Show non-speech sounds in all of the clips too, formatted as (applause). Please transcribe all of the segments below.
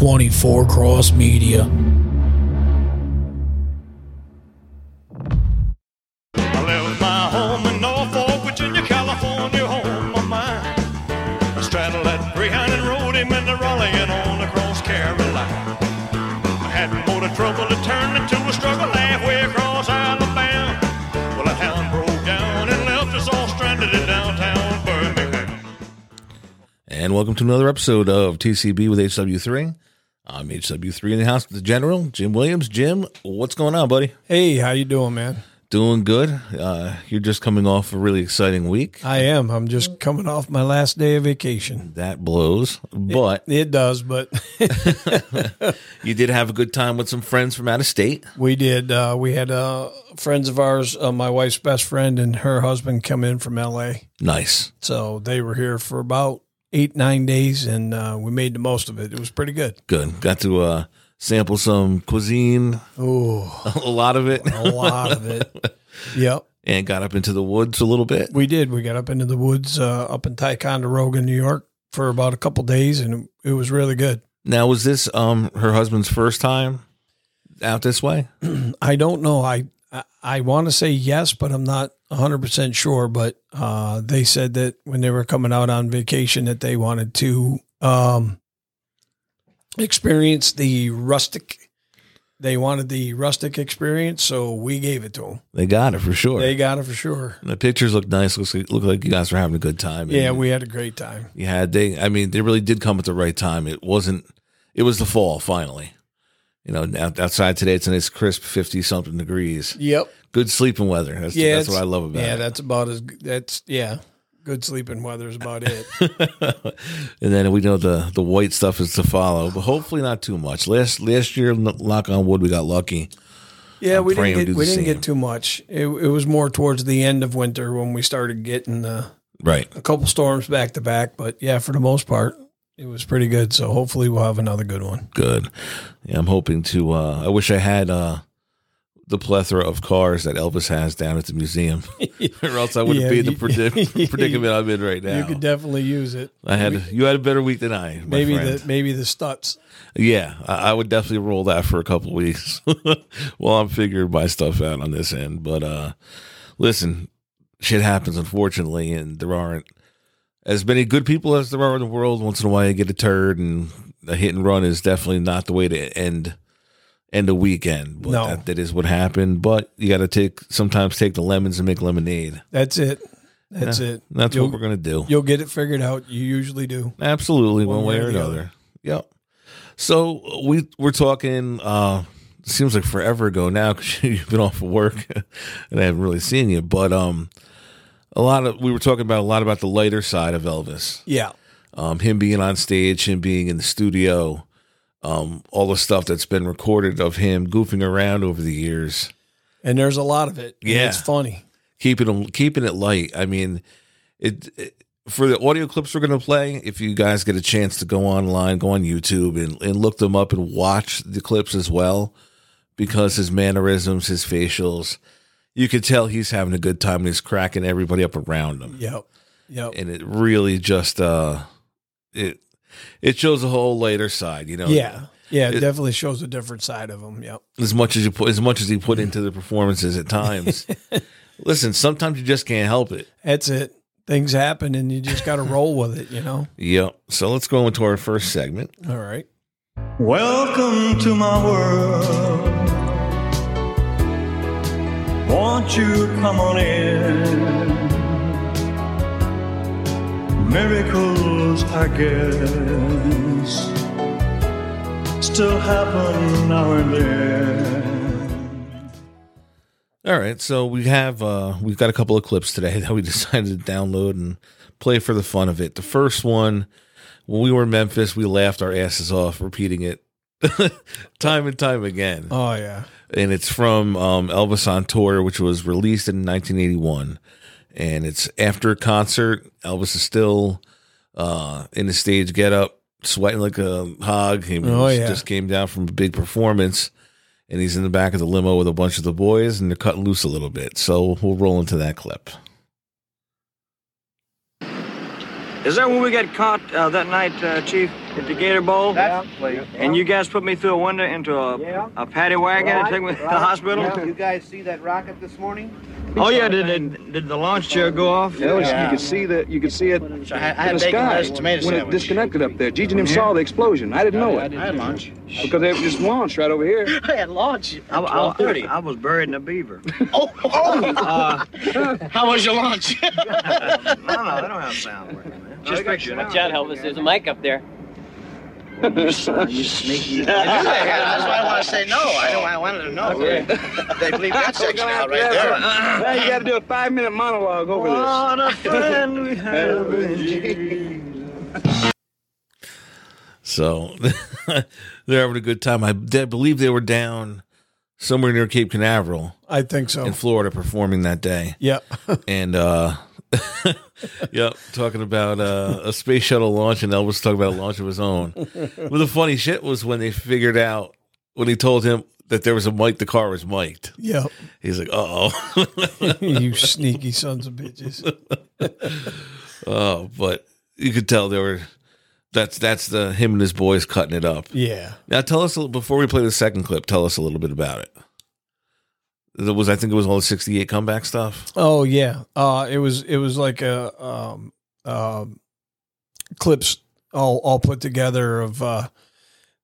24 Cross Media. I left my home in Norfolk, Virginia, California, home of mine. Straddled that Greyhound and rode him into Raleigh and on across Carolina. I had more trouble to turn into a struggle halfway across Alabama. Well, a hound broke down and left us all stranded in downtown Birmingham. And welcome to another episode of TCB with HW3. I'm HW3 in the house with the general, Jim Williams. Jim, what's going on, buddy? Hey, how you doing, man? Doing good. Uh, you're just coming off a really exciting week. I am. I'm just coming off my last day of vacation. That blows. But It does, but (laughs) you did have a good time with some friends from out of state. we did. Uh, we had uh, friends of ours, uh, my wife's best friend and her husband, come in from L.A. Nice. So they were here for about eight, nine days, and uh, we made the most of it. It was pretty good. Good. Got to uh, sample some cuisine, Oh, (laughs) a lot of it, a lot of it. (laughs) Yep. and got up into the woods a little bit. We did. We got up into the woods uh, up in Ticonderoga, New York, for about a couple days, and it was really good. Now, was this um her husband's first time out this way? (clears throat) I don't know. I I, I want to say yes, but I'm not 100 percent sure. But uh, they said that when they were coming out on vacation, that they wanted to um, experience the rustic. They wanted the rustic experience, so we gave it to them. They got it for sure. They got it for sure. the pictures look nice. Looks like, look like you guys were having a good time. Yeah, And- we had a great time. Yeah, they. I mean, they really did come at the right time. It wasn't. It was the fall finally. You know, outside today it's a nice crisp fifty something degrees. Yep. Good sleeping weather. That's, Yeah, that's what I love about Yeah, it. Yeah, that's about as that's yeah. Good sleeping weather is about it. (laughs) and then we know the the white stuff is to follow, but hopefully not too much. Last last year, knock on wood, we got lucky. Yeah, I'm we didn't get we didn't get too much. It, it was more towards the end of winter when we started getting the Right. a couple storms back to back. But yeah, for the most part, it was pretty good. So hopefully we'll have another good one. Good. Yeah, I'm hoping to. uh I wish I had uh the plethora of cars that Elvis has down at the museum, (laughs) or else I wouldn't Yeah, be in the predic- (laughs) predicament I'm in right now. You could definitely use it. I had you had a better week than I. maybe friend. the maybe the Stutz. Yeah, I, I would definitely roll that for a couple weeks (laughs) while I'm figuring my stuff out on this end. But uh listen, shit happens unfortunately, and there aren't as many good people as there are in the world. Once in a while, you get a turd, and a hit and run is definitely not the way to end end a weekend. But No. that, that is what happened. But you got to take sometimes take the lemons and make lemonade. That's it. That's it. That's you'll, what we're gonna do. You'll get it figured out. You usually do. Absolutely, one, One way way or or the another. other. Yep. So we we're talking. uh Seems like forever ago now because (laughs) you've been off of work (laughs) and I haven't really seen you. But um, a lot of we were talking about a lot about the lighter side of Elvis. Yeah. Um, him being on stage, him being in the studio, um, all the stuff that's been recorded of him goofing around over the years. And there's a lot of it. Yeah. It's funny. keeping them keeping it light. I mean, it, it- for the audio clips we're going to play. If you guys get a chance to go online, go on YouTube and, and look them up and watch the clips as well, because his mannerisms, his facials, you could tell he's having a good time and he's cracking everybody up around him, Yep. Yep. and it really just uh it it shows a whole later side, you know. yeah. Yeah. It, It- definitely shows a different side of him. Yep. as much as you put as much as he put into the performances at times. (laughs) Listen, sometimes you just can't help it. That's it. Things happen and you just got to (laughs) roll with it, you know? Yep. So let's go into our first segment. All right. Welcome to my world. Won't you come on in? Miracles, I guess, still happen now and then. All right, so we have uh we've got a couple of clips today (laughs) that we decided to download and play for the fun of it. The first one, when we were in Memphis, we laughed our asses off repeating it (laughs) time and time again. Oh, yeah. And it's from um, Elvis on Tour, which was released in 1981. And it's after a concert. Elvis is still uh, in the stage get up, sweating like a hog. He Oh, was- yeah. just came down from a big performance. And he's in the back of the limo with a bunch of the boys, and they're cutting loose a little bit. So we'll roll into that clip. Is that when we got caught uh, that night, uh, Chief, at the Gator Bowl? Yeah. And you guys put me through a window into a, Yeah. a paddy wagon and took me to the hospital? Yeah, You guys see that rocket this morning? Oh, yeah, did, did, did the launch chair go off? Yeah, Yeah. you could see that. You could see it So I had, I in the sky lettuce, tomato when it disconnected up there. Gigi and him saw the explosion. I didn't know it I had lunch. because they just launched right over here. (laughs) I had lunch. I, I, I was buried in a beaver. (laughs) Oh, oh. Uh, (laughs) How was your lunch? no, no, they don't have sound working, man. Just picture it. John Elvis, there's a mic up there. You sneaky. That's why I want to say no. I know I wanted to know. They believe that section out right there. Now you got to do a five-minute monologue over this. What a friend we have in Jesus. So (laughs) they're having a good time. I, I believe they were down somewhere near Cape Canaveral I think so. in Florida performing that day. Yep. And uh (laughs) (laughs) yep, talking about uh, a space shuttle launch and Elvis talking about a launch of his own. But the funny shit was when they figured out when he told him that there was a mic, the car was mic'd. Yep. He's like, oh. (laughs) you sneaky sons of bitches. (laughs) oh, but you could tell they were that's that's the him and his boys cutting it up. Yeah. Now tell us a little before we play the second clip, tell us a little bit about it. It was I think it was all the sixty eight comeback stuff. Oh yeah. Uh it was it was like a um um clips all all put together of uh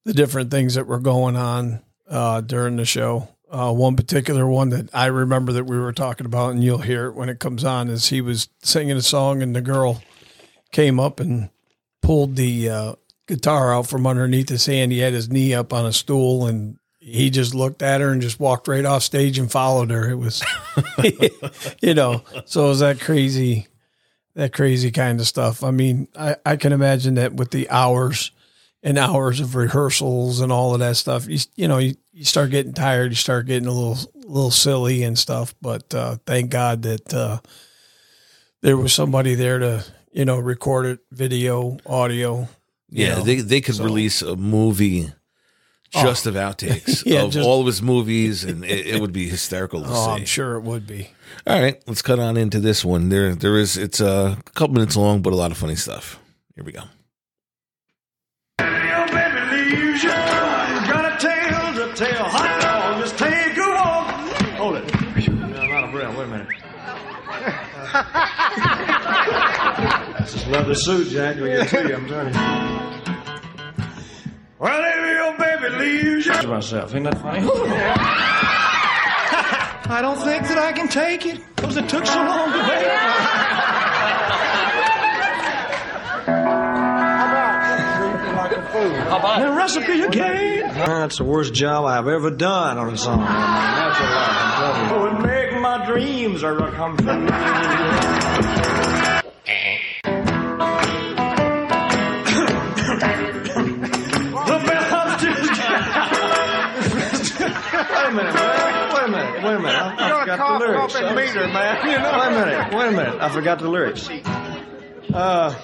the different things that were going on uh during the show. Uh one particular one that I remember that we were talking about and you'll hear it when it comes on is he was singing a song and the girl came up and pulled the uh guitar out from underneath his hand. He had his knee up on a stool and he just looked at her and just walked right off stage and followed her. It was, (laughs) you know, so it was that crazy, that crazy kind of stuff. I mean, I, I can imagine that with the hours and hours of rehearsals and all of that stuff, you, you know, you, you start getting tired, you start getting a little, little silly and stuff. But uh, thank God that uh, there was somebody there to, you know, record it, video, audio. Yeah, know. they they could so- release a movie Oh. just of outtakes (laughs) Yeah, of just- all of his movies, and it, it would be hysterical to (laughs) Oh, see. I'm sure it would be. All right, let's cut on into this one. There, there is. It's a couple minutes long, but a lot of funny stuff. Here we go. Your baby leaves you. Got a tale to tell. Hot dog, just take a walk. Hold it. I'm out of breath. Wait a minute. (laughs) That's this leather suit, Jack. You'll get to you, I'm telling you. Well, if your baby leaves you. To myself, ain't that funny? I don't think that I can take it because it took so long to wait. How about the recipe again? That's the worst job I've ever done on a song. That's a lot. Oh, it make my dreams are come true. Forgot meter, man. You know? Wait a minute. Wait a minute. I forgot the lyrics. Uh.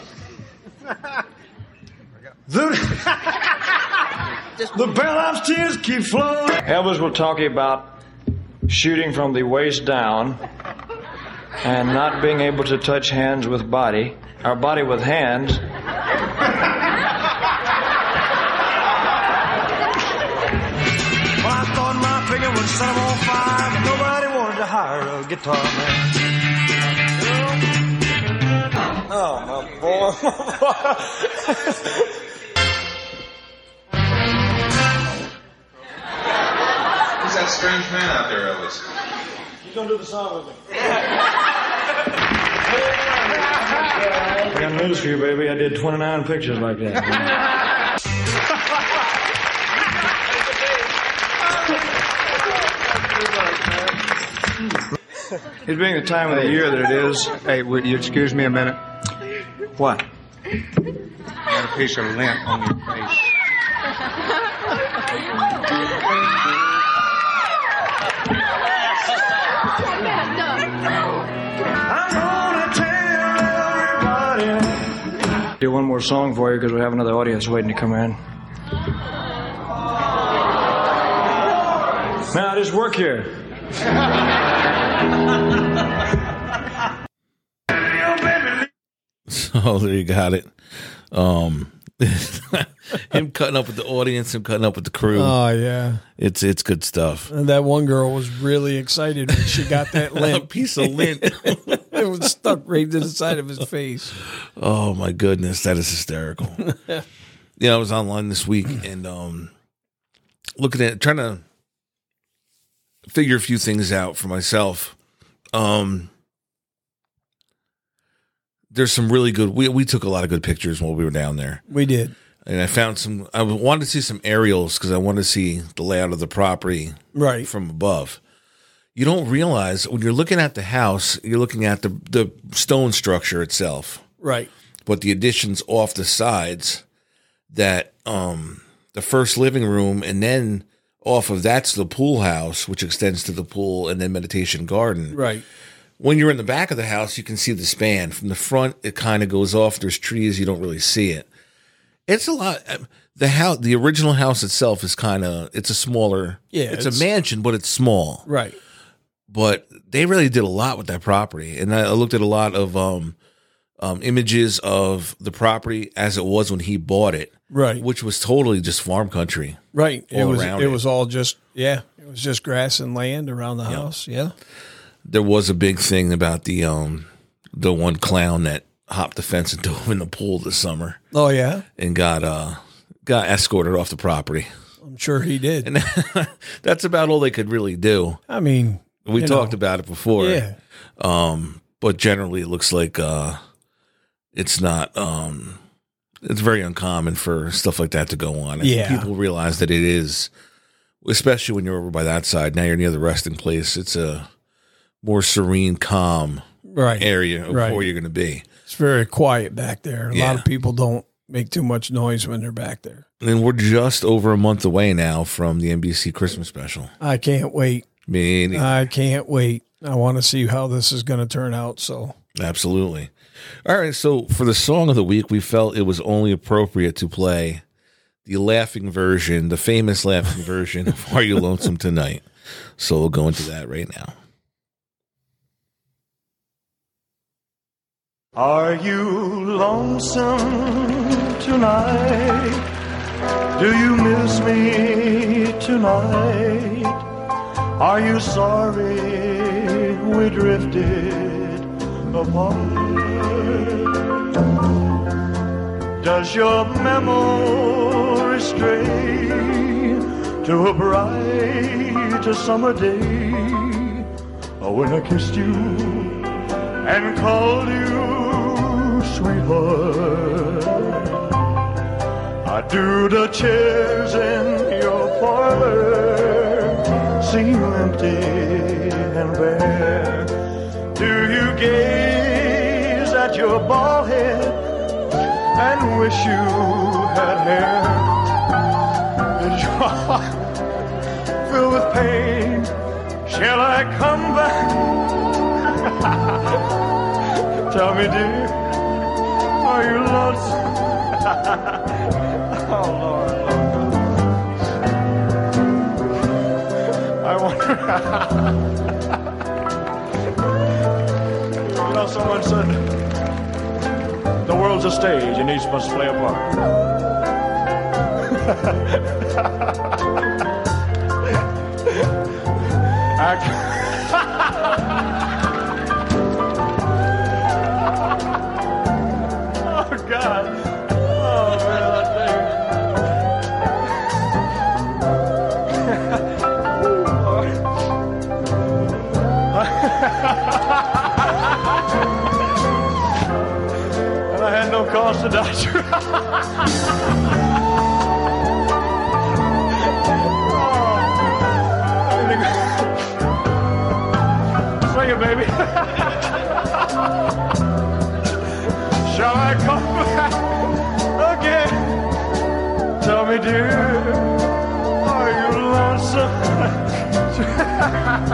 The, the bellhop's tears keep flowing. Elvis will talk about shooting from the waist down and not being able to touch hands with body, or body with hands. Well, a guitar man. Oh, my boy. (laughs) Who's that strange man out there, Elvis? You gonna do the song with me? (laughs) (laughs) I got news for you, baby. I did 29 pictures like that. It being the time of the year that it is. Hey, would you excuse me a minute? What? Got a piece of lint on your face. Do one more song for you because we have another audience waiting to come in. Now, just work here. (laughs) So (laughs) Oh, there you got it. Um, (laughs) him cutting up with the audience, him cutting up with the crew. Oh yeah. it's it's good stuff. And that one girl was really excited when she got that (laughs) A lint. piece of lint. it was stuck right to the side of his face. oh my goodness, that is hysterical. yeah, I was online this week and um, looking at trying to figure a few things out for myself. Um, there's some really good. We we took a lot of good pictures while we were down there. We did. and I found some. I wanted to see some aerials because I wanted to see the layout of the property Right. from above. You don't realize when you're looking at the house, you're looking at the the stone structure itself, Right. but the additions off the sides. That um the first living room, and then off of that's the pool house, which extends to the pool, and then meditation garden Right. when you're in the back of the house, you can see the span. From the front, it kind of goes off. There's trees, you don't really see it. It's a lot. um, The house, the original house itself is kind of. It's a smaller. Yeah, it's, it's- a mansion, but it's small. Right. But they really did a lot with that property, and I looked at a lot of um, um, images of the property as it was when he bought it, Right. which was totally just farm country. Right. It was around it, it. was all just yeah. It was just grass and land around the house. Yeah. There was a big thing about the um, the one clown that hopped the fence and (laughs) dove in the pool this summer. Oh yeah. and got uh got escorted off the property. I'm sure he did. And (laughs) that's about all they could really do. I mean, We talked know. about it before. yeah. Um but generally it looks like uh it's not um it's very uncommon for stuff like that to go on. I Yeah. people realize that it is especially when you're over by that side. Now you're near the resting place. It's a more serene, calm Right. area of Right. where you're gonna be. It's very quiet back there. A Yeah. lot of people don't make too much noise when they're back there. And we're just over a month away now from the NBC Christmas special. I can't wait. I mean, I can't wait. I want to see how this is going to turn out. So Absolutely. All right. So for the song of the week, we felt it was only appropriate to play the laughing version, the famous laughing version of Are You Lonesome Tonight? So we'll go into that right now. Are you lonesome tonight? Do you miss me tonight? Are you sorry we drifted apart? Does your memory stray to a bright summer day? Or when I kissed you and called you sweetheart. I do the chairs in your parlor seem empty and bare. Gaze at your bald head and wish you had hair? Is your heart filled with pain? Shall I come back? (laughs) Tell me, dear, are you lonesome? (laughs) oh, Lord, Lord. I wonder. (laughs) the a stage and each must play a part. (laughs) to die. (laughs) Oh. Sing it, baby. (laughs) Shall I come back again? Tell me, dear, are you lonesome?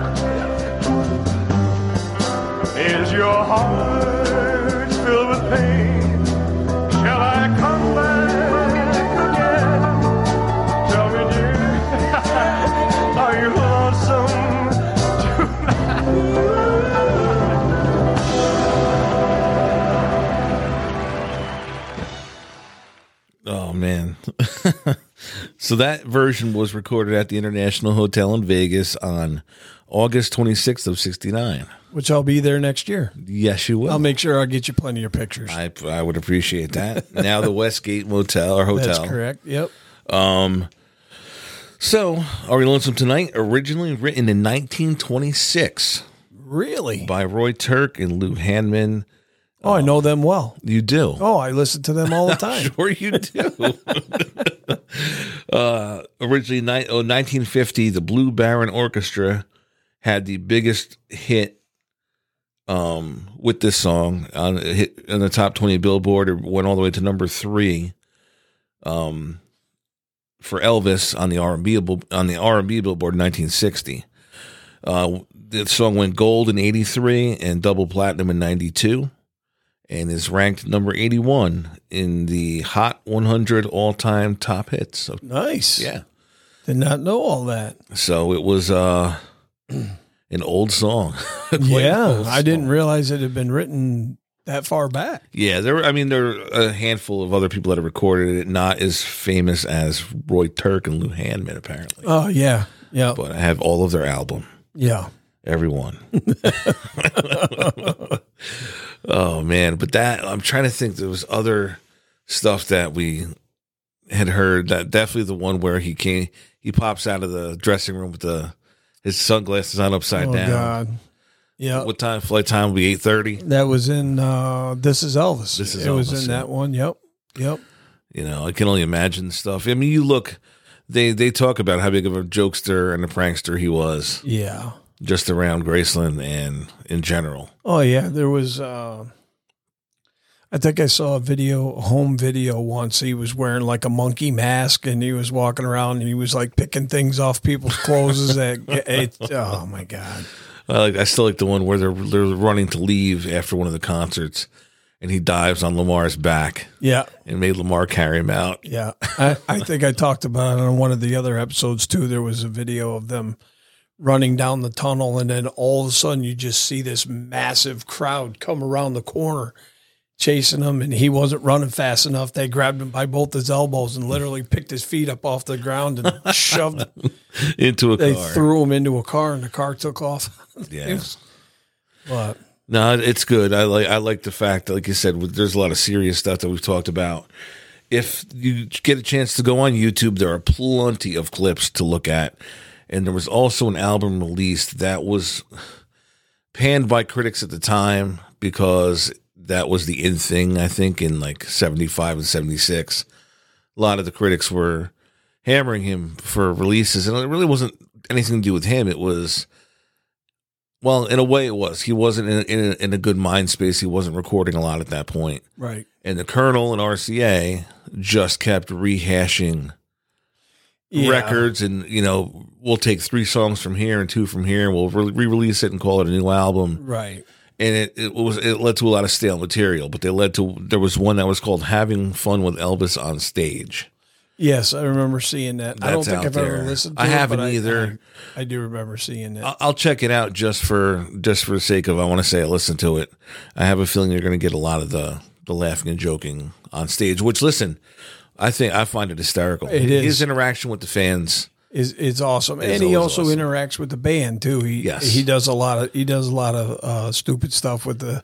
(laughs) So that version was recorded at the International Hotel in Vegas on August 26th of 69. Which I'll be there next year. Yes, you will. I'll make sure I'll get you plenty of pictures. I, I would appreciate that. (laughs) now the Westgate Motel or Hotel. That's correct. Yep. Um, so, Are We Lonesome Tonight? Originally written in 1926 Really? by Roy Turk and Lou Handman. Oh, I know them well. You do. Oh, I listen to them all the (laughs) time. Sure, you do. (laughs) uh, originally, ni- oh, 1950, the Blue Barron Orchestra had the biggest hit um, with this song on hit on the top 20 Billboard. It went all the way to number three um, for Elvis on the R&B on the R&B Billboard in 1960. Uh, the song went gold in 83 and double platinum in 92 and is ranked number 81 in the Hot 100 all-time top hits. So, Nice. yeah. Did not know all that. So it was uh (clears throat) an old song. (laughs) Yeah. old I didn't realize it had been written that far back. Yeah, there were I mean there were a handful of other people that have recorded it not as famous as Roy Turk and Lou Handman apparently. Oh, yeah. Yeah. But I have all of their album. Yeah. Everyone. (laughs) (laughs) oh man, but that I'm trying to think there was other stuff that we had heard that definitely the one where he came he pops out of the dressing room with the his sunglasses on upside Oh, down. God. Yeah. What time flight time will be eight thirty? That was in uh This is Elvis. This Is it was Elvis, in yeah. that one. Yep. Yep. You know, I can only imagine stuff. I mean, you look they they talk about how big of a jokester and a prankster he was Yeah. Just around Graceland and in general. Oh yeah, there was. Uh, I think I saw a video, a home video once. He was wearing like a monkey mask, and he was walking around, and he was like picking things off people's clothes. that it, (laughs) oh my god! I like I still like the one where they're they're running to leave after one of the concerts, and he dives on Lamar's back Yeah, and made Lamar carry him out. yeah. I, I think I talked about it on one of the other episodes too. There was a video of them running down the tunnel, and then all of a sudden you just see this massive crowd come around the corner. Chasing him, and he wasn't running fast enough. They grabbed him by both his elbows and literally picked his feet up off the ground and (laughs) shoved. him into a car They car. threw him into a car, and the car took off. (laughs) yeah. But No, it's good. I like I like the fact that, like you said, there's a lot of serious stuff that we've talked about. If you get a chance to go on YouTube, there are plenty of clips to look at, and there was also an album released that was panned by critics at the time because that was the in thing. I think in like '75 and '76, a lot of the critics were hammering him for releases, and it really wasn't anything to do with him. It was well, in a way, it was. He wasn't in a, in, a, in a good mind space. He wasn't recording a lot at that point. right, And the Colonel and RCA just kept rehashing Yeah. records, and you know, we'll take three songs from here and two from here, and we'll re release it and call it a new album. right. And it, it was it led to a lot of stale material, but they led to there was one that was called "Having Fun with Elvis on Stage." Yes, I remember seeing that. I don't think I've ever listened. to I it, haven't but either. I, I do remember seeing it. I'll, I'll check it out just for just for the sake of I want to say I listened to it. I have a feeling you're going to get a lot of the the laughing and joking on stage. Which listen, I think I find it hysterical. It His interaction with the fans. is is awesome, It's and he also awesome. interacts with the band too. He Yes. he does a lot of he does a lot of uh, stupid stuff with the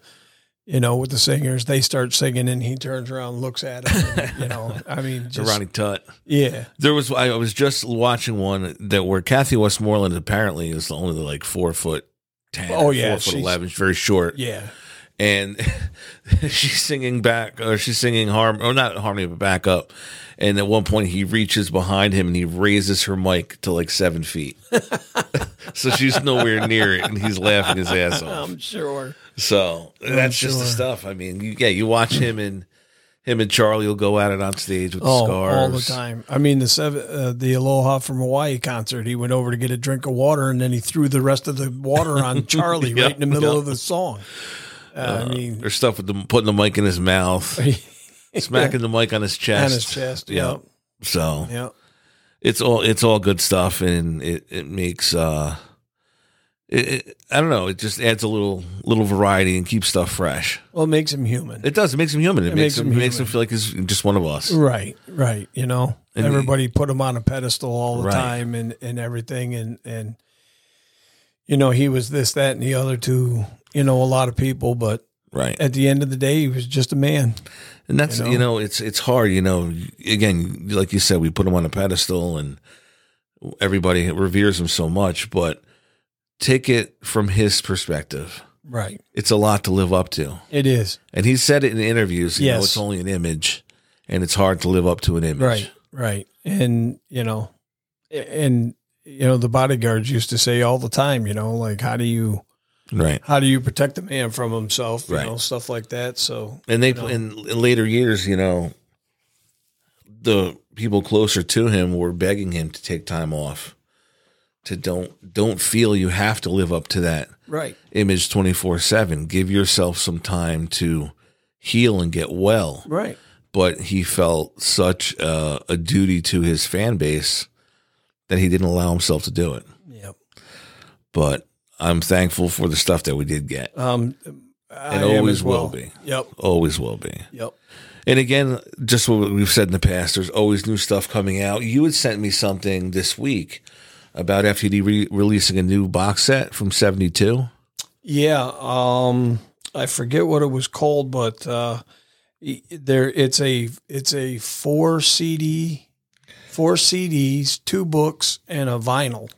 you know with the singers. They start singing, and he turns around, and looks at them. (laughs) you know, I mean, The just, Ronnie Tutt. yeah, There was I was just watching one that where Kathy Westmoreland apparently is only like four foot ten. Oh, yeah, four foot eleven. She's very short. yeah, and (laughs) she's singing back or she's singing harm or not harmony but back up and at one point he reaches behind him and he raises her mic to like seven feet (laughs) so she's nowhere near it and he's laughing his ass off I'm sure. so that's just the stuff i mean you, yeah you watch him and him and charlie will go at it on stage with the Oh, scars all the time. I mean, the seven, uh, the Aloha from Hawaii concert. He went over to get a drink of water, and then he threw the rest of the water on (laughs) Charlie Yep, right in the middle yep. of the song. Uh, I mean, there's stuff with them putting the mic in his mouth (laughs) smacking the mic on his chest on his chest. yeah Yeah, so yeah. it's all it's all good stuff and it, it makes uh it, it, I don't know. It just adds a little little variety and keeps stuff fresh. Well, it makes him human. It does. It makes him human. It, It makes, makes him, him makes him feel like he's just one of us. Right, right. You know, And everybody put him on a pedestal all the Right. time and, and everything. And, and, you know, he was this, that, and the other to, you know, a lot of people. But Right. at the end of the day, he was just a man. And that's You you know? know, it's it's hard. You know, again, like you said, we put him on a pedestal, and everybody reveres him so much. But take it from his perspective. Right. It's a lot to live up to, It is. and he said it in interviews. You know, Yes. it's only an image, and it's hard to live up to an image. Right. Right. And, you know, and, you know, the bodyguards used to say all the time, you know, like, how do you, Right. how do you protect a man from himself? You Right. know, stuff like that. So, And they you know. in, in later years, you know, the people closer to him were begging him to take time off. To don't don't feel you have to live up to that right. image 24/7. Give yourself some time to heal and get well. Right. But he felt such a, a duty to his fan base that he didn't allow himself to do it. Yep. But I'm thankful for the stuff that we did get. Um, And I am always as well. will be. Yep. Always will be. Yep. And again, just what we've said in the past, there's always new stuff coming out. You had sent me something this week about FTD re- releasing a new box set from 72. Yeah, um, I forget what it was called, but uh, there it's a it's a four CD, four CDs, two books, and a vinyl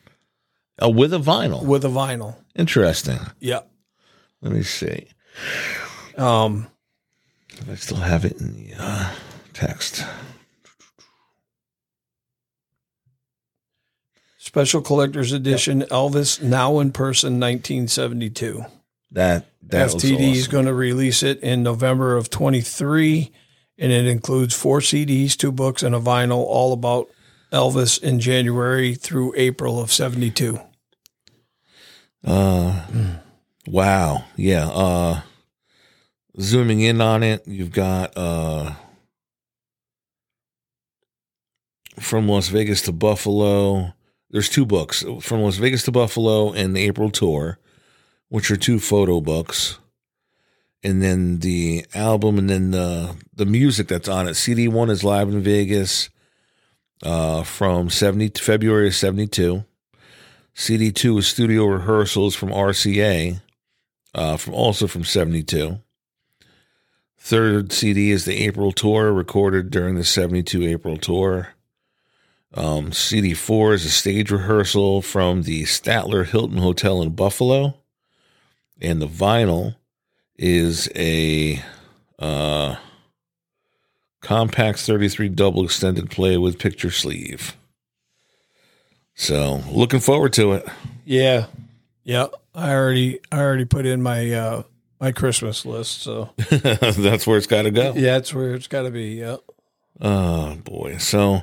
Oh, with a vinyl. with a vinyl. Interesting. Yeah. Let me see. Um, I still have it in the uh, text. special collector's edition, Elvis now in person, 1972. That that FTD is going to release it in November of 23, and it includes four CDs, two books, and a vinyl, all about Elvis in January through April of 72. Uh, wow. Yeah. Uh, zooming in on it, you've got uh, from Las Vegas to Buffalo. There's two books from Las Vegas to Buffalo and the April tour, which are two photo books, and then the album, and then the the music that's on it. CD one is live in Vegas, uh, from seventy February of seventy two. CD two is studio rehearsals from RCA, uh, from also from seventy two. Third CD is the April tour, recorded during the seventy two April tour. Um, CD four is a stage rehearsal from the Statler Hilton Hotel in Buffalo, and the vinyl is a uh, compact thirty three double extended play with picture sleeve. So looking forward to it. Yeah. Yeah. I already I already put in my uh my Christmas list, so (laughs) That's where it's got to go. yeah, that's where it's got to be. Yeah. Oh boy. So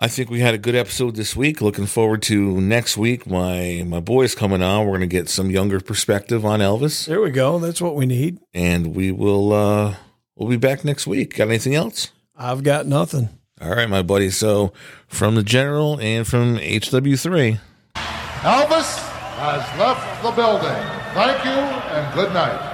I think we had a good episode this week. Looking forward to next week. My my boy's coming on. We're gonna get some younger perspective on Elvis. There we go. That's what we need. And we will uh we'll be back next week. Got anything else? I've got nothing. All right, my buddy. So from the general and from HW3. Elvis has left the building. Thank you and good night.